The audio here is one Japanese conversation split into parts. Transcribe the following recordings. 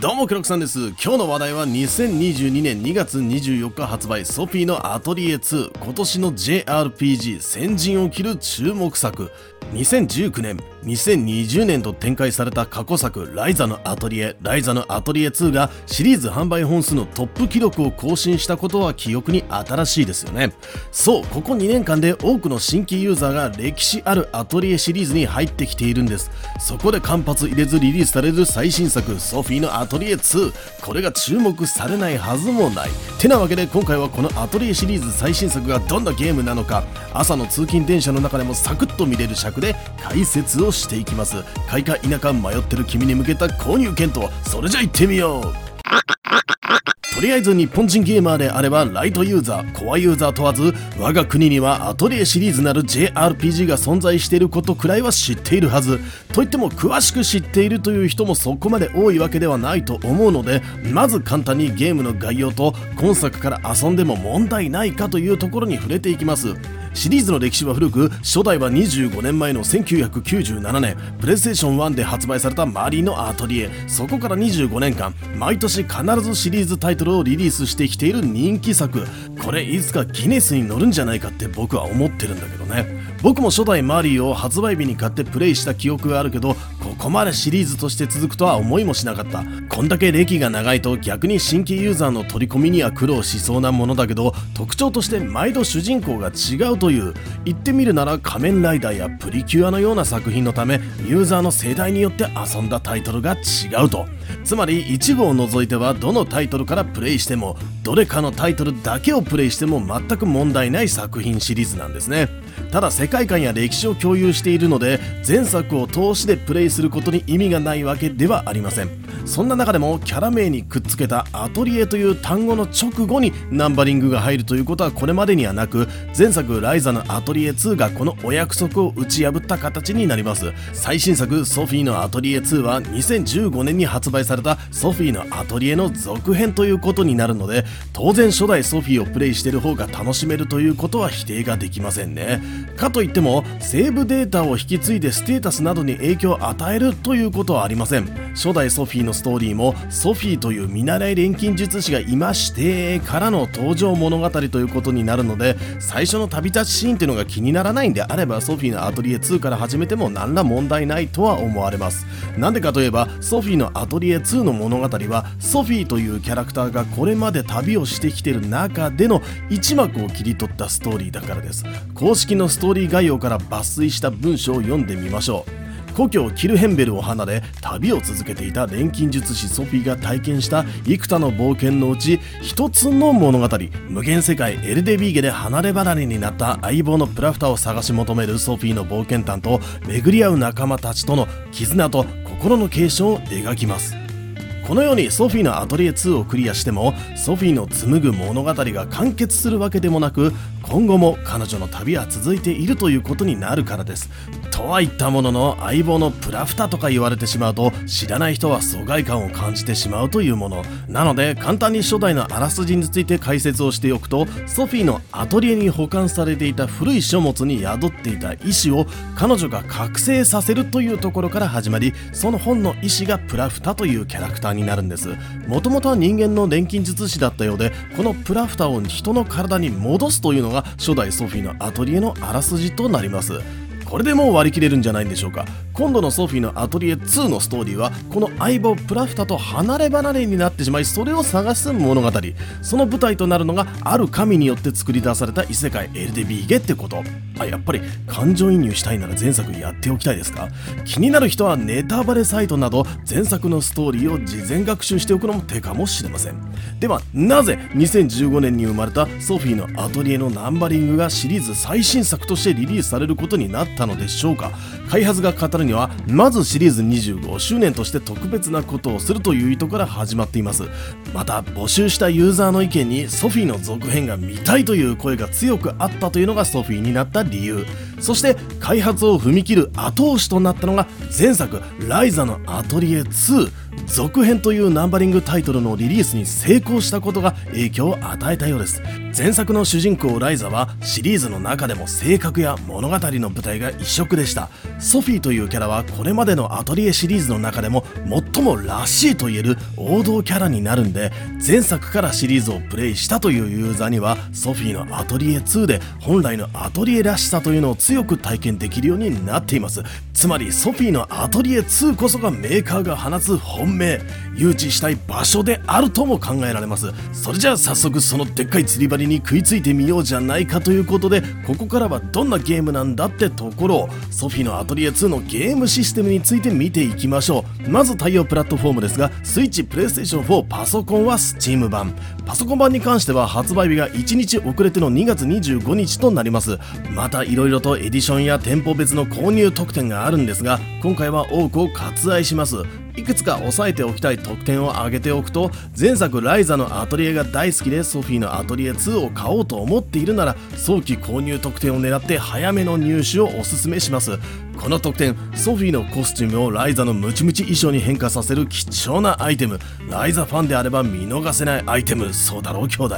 どうもクロックさんです。今日の話題は2022年2月24日発売ソフィーのアトリエ2今年の JRPG 先陣を切る注目作。2019年2020年と展開された過去作ライザのアトリエライザのアトリエ2がシリーズ販売本数のトップ記録を更新したことは記憶に新しいですよね。そうここ2年間で多くの新規ユーザーが歴史あるアトリエシリーズに入ってきているんです。そこで間髪入れずリリースされる最新作ソフィーのアトリエ2これが注目されないはずもない。てなわけで今回はこのアトリエシリーズ最新作がどんなゲームなのか。朝の通勤電車の中でもサクッと見れる尺で解説をしていきます。買いか否か迷ってる君に向けた購入検討。それじゃ行ってみよう。とりあえず日本人ゲーマーであればライトユーザーコアユーザー問わず我が国にはアトリエシリーズなる JRPG が存在していることくらいは知っているはず。といっても詳しく知っているという人もそこまで多いわけではないと思うのでまず簡単にゲームの概要と今作から遊んでも問題ないかというところに触れていきます。シリーズの歴史は古く初代は25年前の1997年プレイステーション1で発売されたマリーのアトリエ。そこから25年間毎年必ずシリーズタイトルをリリースしてきている人気作。これいつかギネスに乗るんじゃないかって僕は思ってるんだけどね。僕も初代マリーを発売日に買ってプレイした記憶があるけどここまでシリーズとして続くとは思いもしなかった。こんだけ歴が長いと逆に新規ユーザーの取り込みには苦労しそうなものだけど特徴として毎度主人公が違うとという言ってみるなら仮面ライダーやプリキュアのような作品のためユーザーの世代によって遊んだタイトルが違うと。つまり一部を除いてはどのタイトルからプレイしてもどれかのタイトルだけをプレイしても全く問題ない作品シリーズなんですね。ただ世界観や歴史を共有しているので前作を通しでプレイすることに意味がないわけではありません。そんな中でもキャラ名にくっつけたアトリエという単語の直後にナンバリングが入るということはこれまでにはなく前作ライザのアトリエ2がこのお約束を打ち破った形になります。最新作ソフィーのアトリエ2は2015年に発売されたソフィーのアトリエの続編ということになるので当然初代ソフィーをプレイしている方が楽しめるということは否定ができませんね。かといってもセーブデータを引き継いでステータスなどに影響を与えるということはありません。初代ソフィーのストーリーもソフィーという見習い錬金術師がいましてからの登場物語ということになるので最初の旅立ちシーンっていうのが気にならないんであればソフィーのアトリエ2から始めても何ら問題ないとは思われますなんでかといえばソフィーのアトリエ2の物語はソフィーというキャラクターがこれまで旅をしてきてる中での一幕を切り取ったストーリーだからです。公式のストーリー概要から抜粋した文章を読んでみましょう。故郷キルヘンベルを離れ旅を続けていた錬金術師ソフィーが体験した幾多の冒険のうち一つの物語無限世界エルデビーゲで離れ離れになった相棒のプラフタを探し求めるソフィーの冒険探と巡り合う仲間たちとの絆と心の継承を描きます。このようにソフィーのアトリエ2をクリアしてもソフィーの紡ぐ物語が完結するわけでもなく今後も彼女の旅は続いているということになるからです。とは言ったものの相棒のプラフタとか言われてしまうと知らない人は疎外感を感じてしまうというもの。なので簡単に初代のあらすじについて解説をしておくとソフィーのアトリエに保管されていた古い書物に宿っていた意志を彼女が覚醒させるというところから始まりその本の意志がプラフタというキャラクターになるんです。もともとは人間の錬金術師だったようでこのプラフタを人の体に戻すというのが初代ソフィーのアトリエのあらすじとなります。これでもう割り切れるんじゃないんでしょうか。今度のソフィーのアトリエ2のストーリーはこの相棒プラフタと離れ離れになってしまいそれを探す物語。その舞台となるのがある神によって作り出された異世界エルデビーゲってこと。あやっぱり感情移入したいなら前作やっておきたいですか？気になる人はネタバレサイトなど前作のストーリーを事前学習しておくのも手かもしれません。ではなぜ2015年に生まれたソフィーのアトリエのナンバリングがシリーズ最新作としてリリースされることになったのでしょうか。開発が語るにはまずシリーズ25周年として特別なことをするという意図から始まっています。また募集したユーザーの意見にソフィーの続編が見たいという声が強くあったというのがソフィーになった理由。そして開発を踏み切る後押しとなったのが前作「ライザのアトリエ2」続編というナンバリングタイトルのリリースに成功したことが影響を与えたようです。前作の主人公ライザはシリーズの中でも性格や物語の舞台が異色でした。ソフィーというキャラはこれまでのアトリエシリーズの中でも最もらしいと言える王道キャラになるんで前作からシリーズをプレイしたというユーザーにはソフィーのアトリエ2で本来のアトリエらしさというのを強く体験できるようになっています。つまりソフィーのアトリエ2こそがメーカーが放つ本本命誘致したい場所であるとも考えられます。それじゃあ早速そのでっかい釣り針に食いついてみようじゃないかということでここからはどんなゲームなんだってところをソフィのアトリエ2のゲームシステムについて見ていきましょう。まず対応プラットフォームですがスイッチプレイステーション4パソコンは Steam 版。パソコン版に関しては発売日が1日遅れての2月25日となります。また色々とエディションや店舗別の購入特典があるんですが今回は多くを割愛します。いくつか押さえておきたい特典を挙げておくと前作ライザのアトリエが大好きでソフィーのアトリエ2を買おうと思っているなら早期購入特典を狙って早めの入手をおすすめしますこの特典ソフィーのコスチュームをライザのムチムチ衣装に変化させる貴重なアイテム。ライザファンであれば見逃せないアイテムそうだろう兄弟。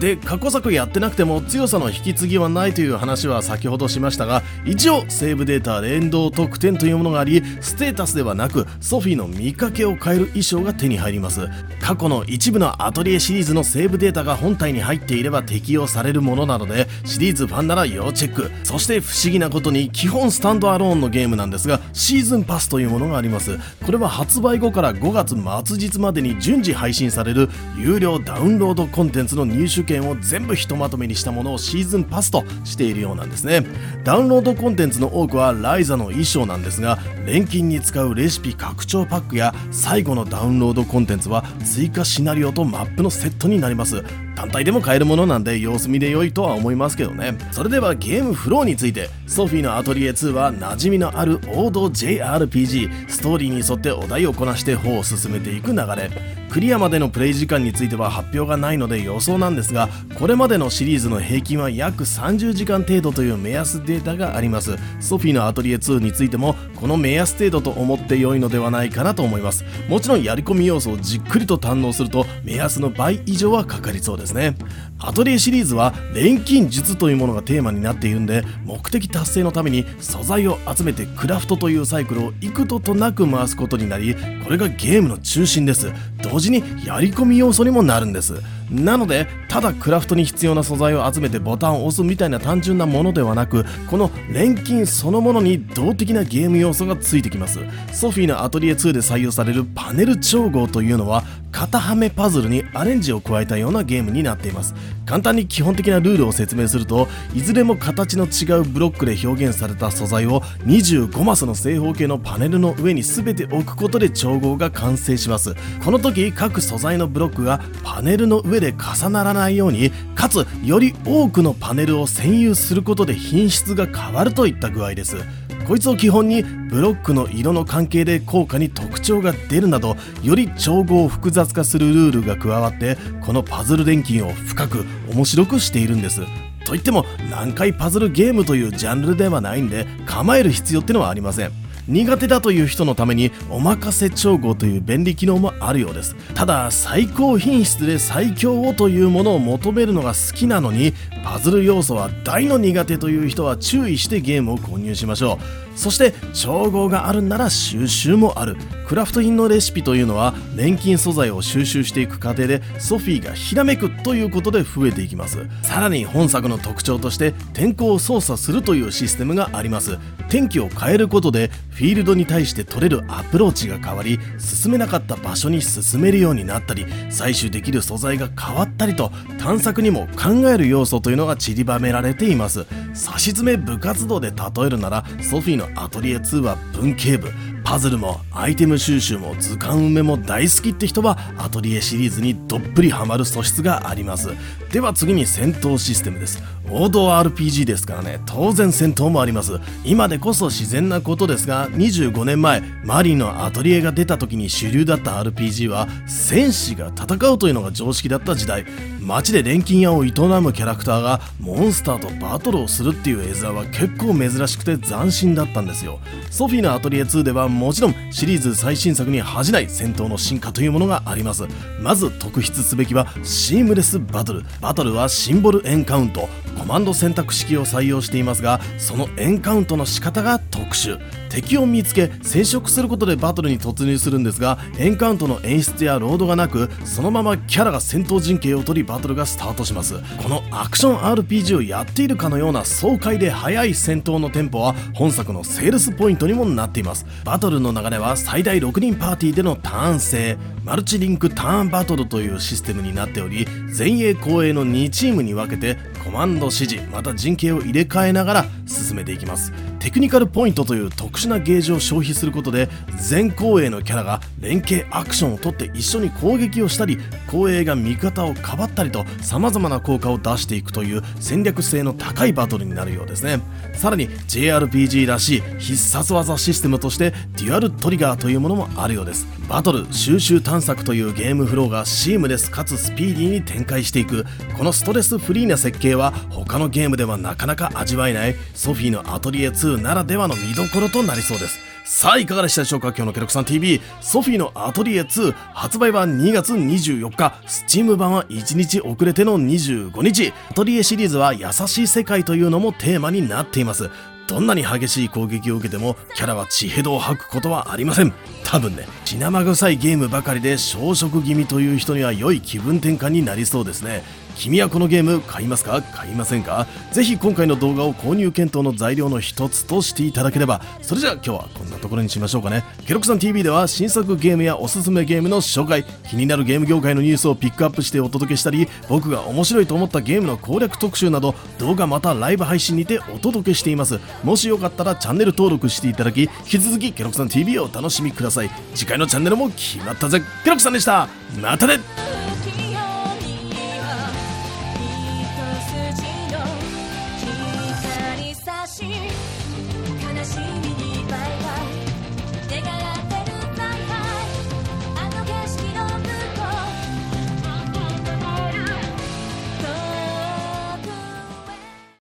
で過去作やってなくても強さの引き継ぎはないという話は先ほどしましたが一応セーブデータ連動特典というものがありステータスではなくソフィーの見かけを変える衣装が手に入ります。過去の一部のアトリエシリーズのセーブデータが本体に入っていれば適用されるものなのでシリーズファンなら要チェック。そして不思議なことに基本スタンドアローンのゲームなんですがシーズンパスというものがあります。これは発売後から5月末日までに順次配信される有料ダウンロードコンテンツの入手券を全部ひとまとめにしたものをシーズンパスとしているようなんですね。ダウンロードコンテンツの多くはライザの衣装なんですが錬金に使うレシピ拡張パックや最後のダウンロードコンテンツは追加シナリオとマップのセットになります。単体でも買えるものなんで様子見で良いとは思いますけどね。それではゲームフローについてソフィーのアトリエ2は馴染みのある王道 JRPG ストーリーに沿ってお題をこなして方を進めていく流れ。クリアまでのプレイ時間については発表がないので予想なんですがこれまでのシリーズの平均は約30時間程度という目安データがあります。ソフィーのアトリエ2についてもこの目安程度と思って良いのではないかなと思います。もちろんやり込み要素をじっくりと堪能すると目安の倍以上はかかりそうですね。アトリエシリーズは錬金術というものがテーマになっているんで目的達成のために素材を集めてクラフトというサイクルを幾度となく回すことになりこれがゲームの中心です。同時にやり込み要素にもなるんです。なのでただクラフトに必要な素材を集めてボタンを押すみたいな単純なものではなくこの錬金そのものに動的なゲーム要素がついてきます。ソフィーのアトリエ2で採用されるパネル調合というのは型はめパズルにアレンジを加えたようなゲームになっています。簡単に基本的なルールを説明するといずれも形の違うブロックで表現された素材を25マスの正方形のパネルの上に全て置くことで調合が完成します。この時各素材のブロックがパネルの上で重ならないようにかつより多くのパネルを占有することで品質が変わるといった具合です。こいつを基本にブロックの色の関係で効果に特徴が出るなどより調合を複雑化するルールが加わってこのパズル錬金を深く面白くしているんです。といっても難解パズルゲームというジャンルではないんで構える必要ってのはありません。苦手だという人のためにおまかせ調合という便利機能もあるようです。ただ最高品質で最強をというものを求めるのが好きなのにパズル要素は大の苦手という人は注意してゲームを購入しましょう。そして調合があるなら収集もある。クラフト品のレシピというのは錬金素材を収集していく過程でソフィーがひらめくということで増えていきます。さらに本作の特徴として天候を操作するというシステムがあります。天気を変えることでフィールドに対して取れるアプローチが変わり進めなかった場所に進めるようになったり採取できる素材が変わったりと探索にも考える要素というのが散りばめられています。差し詰め部活動で例えるならソフィーのアトリエ2は文系部。パズルもアイテム収集も図鑑埋めも大好きって人はアトリエシリーズにどっぷりハマる素質があります。では次に戦闘システムです。王道 RPG ですからね。当然戦闘もあります。今でこそ自然なことですが25年前マリーのアトリエが出た時に主流だった RPG は戦士が戦うというのが常識だった時代。街で錬金屋を営むキャラクターがモンスターとバトルをするっていう絵面は結構珍しくて斬新だったんですよ。ソフィーのアトリエ2ではもちろんシリーズ最新作に恥じない戦闘の進化というものがあります。まず特筆すべきはシームレスバトル。バトルはシンボルエンカウントコマンド選択式を採用していますがそのエンカウントの仕方が特殊。敵を見つけ接触することでバトルに突入するんですがエンカウントの演出やロードがなくそのままキャラが戦闘陣形を取りバトルがスタートします。このアクション RPG をやっているかのような爽快で速い戦闘のテンポは本作のセールスポイントにもなっています。バトルの流れは最大6人パーティーでのターン制。マルチリンクターンバトルというシステムになっており前衛後衛の2チームに分けてコマンド指示また陣形を入れ替えながら進めていきます。テクニカルポイントという特殊なゲージを消費することで全後衛のキャラが連携アクションをとって一緒に攻撃をしたり後衛が味方をかばったりと様々な効果を出していくという戦略性の高いバトルになるようですね。さらに JRPG らしい必殺技システムとしてデュアルトリガーというものもあるようです。バトル収集探索というゲームフローがシームレスかつスピーディーに展開していく。このストレスフリーな設計は他のゲームではなかなか味わえない。ソフィーのアトリエ2ならではの見どころとなりそうですさあいかがでしたでしょうか？今日のケロクさん TV ソフィーのアトリエ2発売は2月24日。スチーム版は1日遅れての25日。アトリエシリーズは優しい世界というのもテーマになっています。どんなに激しい攻撃を受けてもキャラは血ヘドを吐くことはありません。多分ね血生臭いゲームばかりで消食気味という人には良い気分転換になりそうですね。君はこのゲーム買いますか？買いませんか？ぜひ今回の動画を購入検討の材料の一つとしていただければ。それじゃあ今日はこんなところにしましょうかね。ケロクさん TV では新作ゲームやおすすめゲームの紹介気になるゲーム業界のニュースをピックアップしてお届けしたり僕が面白いと思ったゲームの攻略特集など動画またライブ配信にてお届けしています。もしよかったらチャンネル登録していただき引き続きケロクさん TV をお楽しみください。次回のチャンネルも決まったぜ。ケロクさんでした。またね。